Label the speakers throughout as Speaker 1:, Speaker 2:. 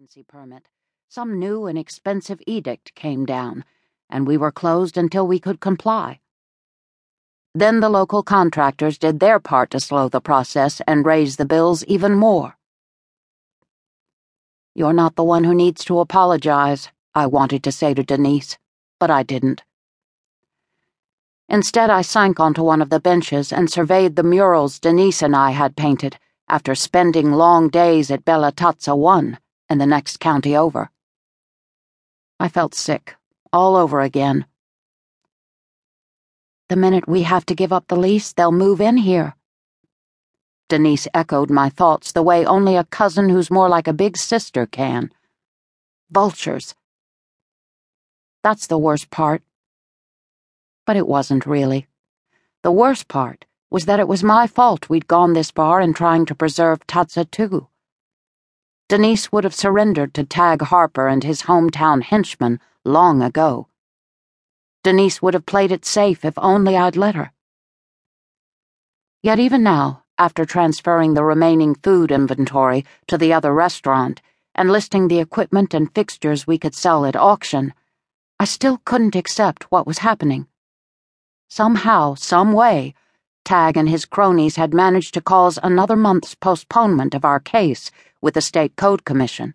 Speaker 1: occupancy permit, some new and expensive edict came down, and we were closed until we could comply. Then the local contractors did their part to slow the process and raise the bills even more. You're not the one who needs to apologize, I wanted to say to Denise, but I didn't. Instead, I sank onto one of the benches and surveyed the murals Denise and I had painted after spending long days at Bella Tazza 1 and the next county over. I felt sick, all over again. The minute we have to give up the lease, they'll move in here. Denise echoed my thoughts the way only a cousin who's more like a big sister can. Vultures. That's the worst part. But it wasn't really. The worst part was that it was my fault we'd gone this far in trying to preserve Tazza too. Denise would have surrendered to Tag Harper and his hometown henchmen long ago. Denise would have played it safe if only I'd let her. Yet even now, after transferring the remaining food inventory to the other restaurant and listing the equipment and fixtures we could sell at auction, I still couldn't accept what was happening. Somehow, some way, Tag and his cronies had managed to cause another month's postponement of our case with the State Code Commission.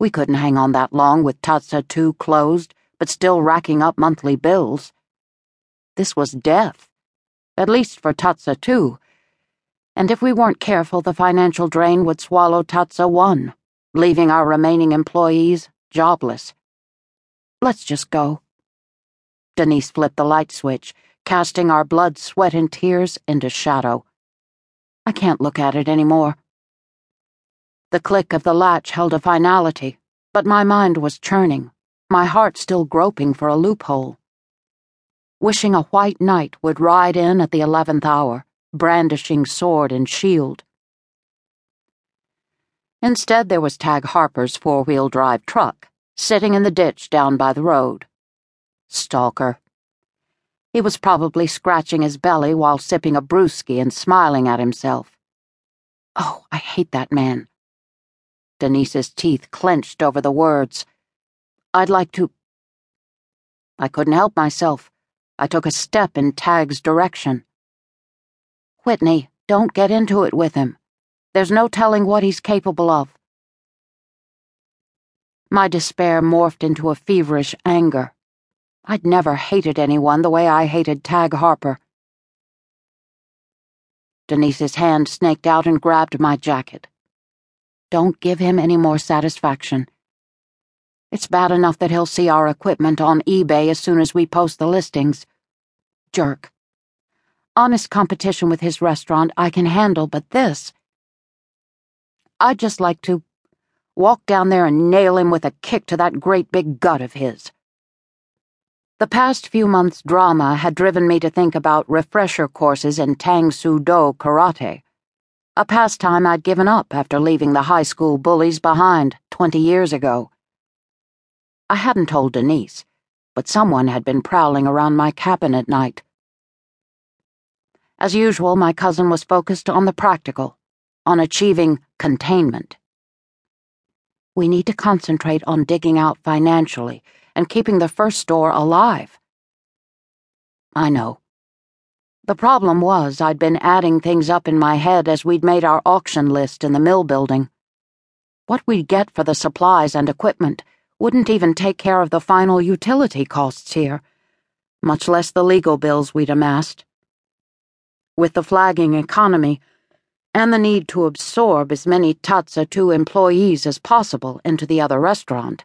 Speaker 1: We couldn't hang on that long with Tazza 2 closed but still racking up monthly bills. This was death, at least for Tazza 2. And if we weren't careful, the financial drain would swallow Tazza 1, leaving our remaining employees jobless. Let's just go. Denise flipped the light switch, casting our blood, sweat, and tears into shadow. I can't look at it anymore. The click of the latch held a finality, but my mind was churning my heart still groping for a loophole. Wishing a white knight would ride in at the eleventh hour, brandishing sword and shield. Instead, there was Tag Harper's four wheel drive truck, sitting in the ditch down by the road. Stalker. He was probably scratching his belly while sipping a brewski and smiling at himself. Oh, I hate that man. Denise's teeth clenched over the words I'd like to. I couldn't help myself. I took a step in Tag's direction. Whitney, don't get into it with him. There's no telling what he's capable of. My despair morphed into a feverish anger. I'd never hated anyone the way I hated Tag Harper. Denise's hand snaked out and grabbed my jacket. Don't give him any more satisfaction. It's bad enough that he'll see our equipment on eBay as soon as we post the listings. Jerk. Honest competition with his restaurant I can handle, but this. I'd just like to walk down there and nail him with a kick to that great big gut of his. The past few months' drama had driven me to think about refresher courses in Tang Soo Do karate, a pastime I'd given up after leaving the high school bullies behind 20 years ago. I hadn't told Denise, but someone had been prowling around my cabin at night. As usual, my cousin was focused on the practical, on achieving containment. We need to concentrate on digging out financially and keeping the first store alive. I know. The problem was I'd been adding things up in my head as we'd made our auction list in the mill building. What we'd get for the supplies and equipment wouldn't even take care of the final utility costs here, much less the legal bills we'd amassed. With the flagging economy, and the need to absorb as many Tazza 2 employees as possible into the other restaurant,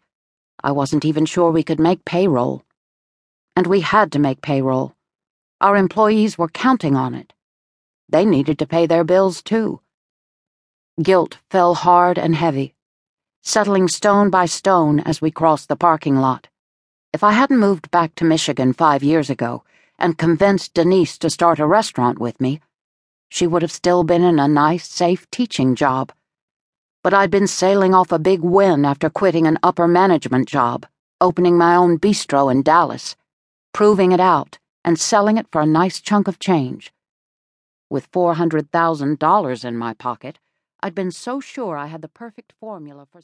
Speaker 1: I wasn't even sure we could make payroll. And we had to make payroll. Our employees were counting on it. They needed to pay their bills, too. Guilt fell hard and heavy settling stone by stone as we crossed the parking lot. If I hadn't moved back to Michigan five years ago and convinced Denise to start a restaurant with me, she would have still been in a nice, safe teaching job. But I'd been sailing off a big win after quitting an upper management job, opening my own bistro in Dallas, proving it out, and selling it for a nice chunk of change. With $400,000 in my pocket, I'd been so sure I had the perfect formula for